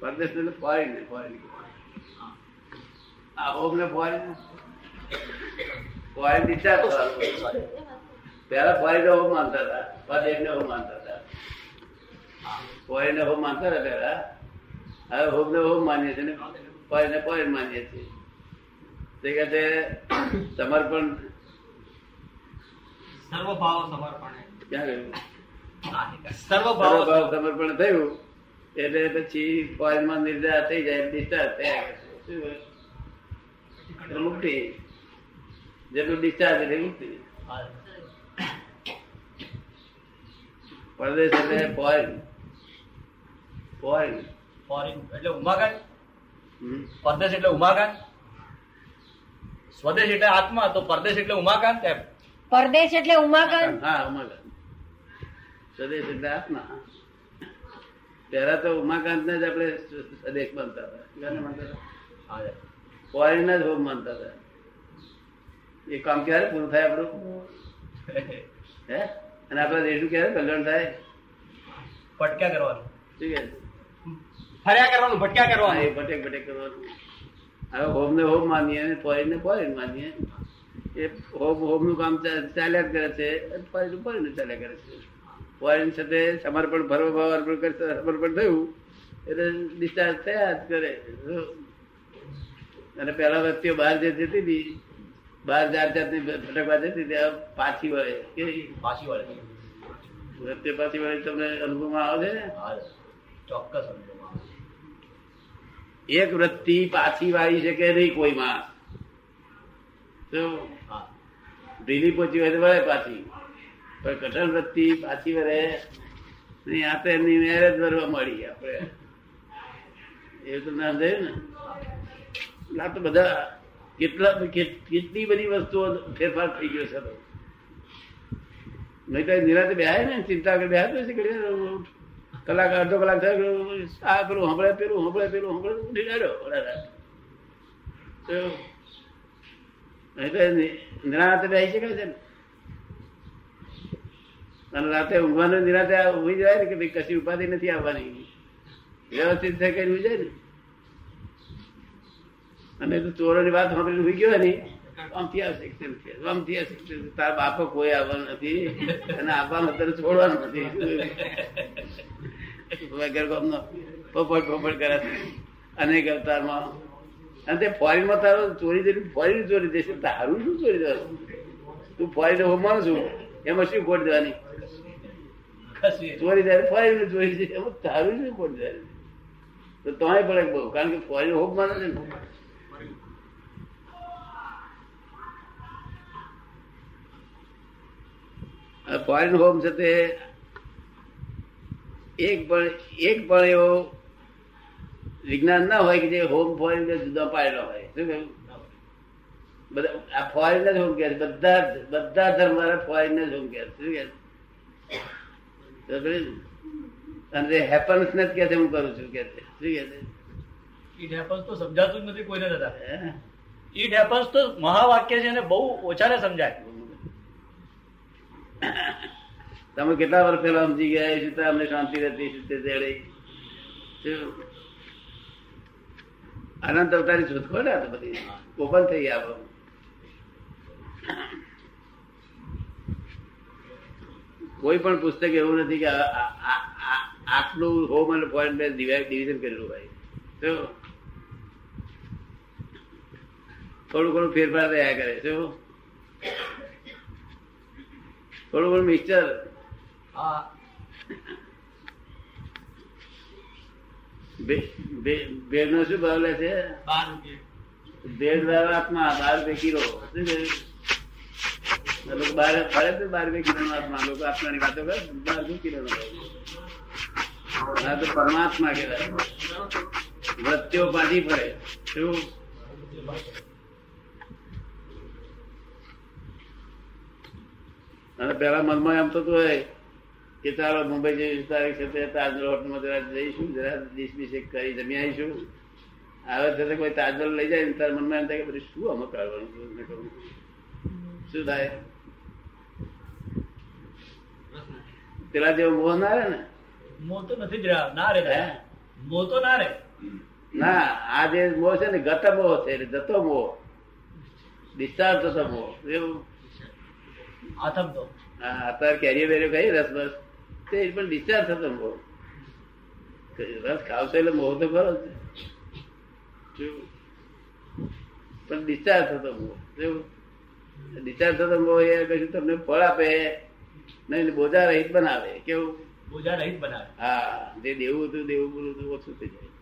પરદેશ એટલે foreign foreign આ home ને ફોરેન ફોરેન ડિસ્ચાર્જ પહેલા ફોરેન હોમ માનતા હતા પરદેશ ને હોમ માનતા હતા. ફોરેન ને હોમ માનતા હતા પહેલા. હવે હોમ ને હોમ માનીએ છીએ ને ફોરેન ને ફોરેન માનીએ છીએ. તે કહે છે સમર્પણ સર્વભાવ સમર્પણ ક્યાં ગયું? સર્વભાવ સમર્પણ થયું. એટલે પછી ફોરેનમાં નિર્ધાર થઈ જાય ડિસ્ચાર્જ થયા મુક્તિ જેટલું ડિસ્ચાર્જ એટલે મુક્તિ પરદેશ એટલે ફોરેન ફોરેન ફોરેન એટલે ઉમાકાંડ પરદેશ એટલે ઉમાકાંડ સ્વદેશ એટલે આત્મા તો પરદેશ એટલે ઉમાકાંત એમ? પરદેશ એટલે ઉમાકાંત. હા ઉમાકાંત. સ્વદેશ એટલે આત્મા. પહેલા તો ઉમાકાંત ને જ આપણે સ્વદેશ માનતા હતા. માનતા ફોરેન જ હોમ માનતા હતા. એ કામ ક્યારે પૂરું થાય આપણું? હે? અને આપણા દેશનું ક્યારે કલ્યાણ થાય? ભટક્યા કરવાનું. ઠીક છે? ફર્યા કરવાનું ભટક્યા કરવાનું એ ભટેક ભટેક કરવાનું. હવે હોમ ને હોમ માનીએ અને ફોરેન ને ફોરેન માનીએ. એ હોમ હોમનું કામ ચાલ્યા જ કરે છે. ફોરેન ફોરેન ચાલ્યા કરે છે. ફોરેન સાથે સમર્પણ ભાવ અર્પણ કરતા સમર્પણ થયું એટલે ડિસ્ચાર્જ થયા જ કરે. અને પેલા વ્યક્તિઓ બહાર જે જતી હતી બહાર જાત જાતની ભટકવા જતી હતી પાછી વળે. કે પાછી વળે. વ્યક્તિઓ પાછી વળે તમને અનુભવમાં આવે છે ચોક્કસ. એક વૃત્તિ પાછી વાળી શકે નહીં કોઈ માણસ તો ઢીલી પહોંચી હોય તો વળે પાછી. પણ કઠણ વૃત્તિ પાછી વરે નહીં આ તો એમની મેરેજ ભરવા મળી આપણે. એ તો ના થયું ને? આ તો બધા કેટલા કેટલી બધી વસ્તુઓ ફેરફાર થઈ ગયો છે. નહીં તો નિરાતે બેહાય ને, ચિંતા કરી બેહાય તો શી કલાક અડધો કલાક થાય આ પેલું હંભળે પેલું હંભળે પેલું હંભળે ઉઠી ગયો નિરાતે બેસી શકાય છે ને? અને રાતે ઊંઘવાનું નિરાતે ઊંઘી જાય ને કે ભાઈ કશી ઉપાધિ નથી આવવાની. વ્યવસ્થિત થઈ કરી ઊંઘી જાય ને? અને તું ચોરોની વાત સાંભળીને ઊંઘી ગયો ને, આમથી આવશે આમથી આવશે. તારા બાપો કોઈ આવવાનું નથી અને આવવાનું અત્યારે છોડવાનું નથી. વગર ગામનો પોપટ પોપટ કરે. અનેક અવતારમાં. અને તે ફોરીમાં તારો ચોરી જઈને ફોરી ચોરી દેશે તારું શું ચોરી દેવાનું તું ફોરેન હોમવાનું છું, એમાં શું ખોટ દેવાની ચોરી જાય ફોરેન જોઈ છે. એવું તારું નહીં ખોટ જાય તો તોય પડે બહુ, કારણ કે ફોરેન હોપ માને છે ફોરેન હોમ છે તે એક પણ એક પણ એવો વિજ્ઞાન ના હોય કે જે હોમ ફોરેન જુદા પાડેલો હોય. શું કહ્યું? બધા, આ ફોરેન જ હોમ કે બધા બધા ધર્મ ફોરેન જ હોમ કે શું કે અને હેપન્સ ને જ કે છે હું કરું છું કે છે. શું કે છે? ઈટ હેપન્સ તો સમજાતું જ નથી કોઈને દાદા? ઈટ હેપન્સ તો મહાવાક્ય છે અને બહુ ઓછાને સમજાય. તમે કેટલા વર્ષ પહેલા સમજી ગયા? એ તો અમને શાંતિ રહેતી છે તે? અનંત અવતારી શોધખોળ તો બધી? ઓપન થઈ ગયા આપણું. કોઈ પણ પુસ્તક એવું નથી કે આ- આ- આ- આ- આટલું હોમ અને ફોરેન ડિવિઝન કરેલું હોય તો થોડું ઘણું ફેરફાર રહ્યા કરે શું થોડું ઘણું મિક્સચર હા ભેળ નો શું ભાવ લે છે બાર રૂપિયા ભેળ ભાવ આત્મા બાર રૂપિયા કિલો શું કહ્યું? આ અને પેલા મનમાં એમ થતું હોય કે ચાલો મુંબઈ જેવી તારીખ છે તાજમહલ હોટલમાં જરા જઈશું જરા ડીશ બીશ કરી જમી આવીશું. આવે છે કોઈ તાજમહલ લઈ જાય ને તારા મનમાં એમ થાય કે બધું શું અમે કરવાનું શું થાય? પેલા જેવો મોહ ના રે ને? મોહ તો નથી જ ના રે મોહ તો ના રે ના આ જે મોહ છે ને ગત મોહ છે એટલે જતો મોહ. ડિસ્ચાર્જ થતો મોહ. એવું. આથમતો હા અત્યારે કેરીઓ બેરીઓ કઈ રસ બસ. તે પણ ડિસ્ચાર્જ થતો મોહ. રસ ખાવશો એટલે મોહ તો ખરો છે? પણ ડિસ્ચાર્જ થતો મોહ. શું? ડિસ્ચાર્જ થતો મોહ એ કશું તમને ફળ આપે નહીં બોજા રહિત બનાવે કેવું? બોજા રહિત બનાવે. હા જે દેવું હતું દેવું પૂરું હતું ઓછું થઈ જાય.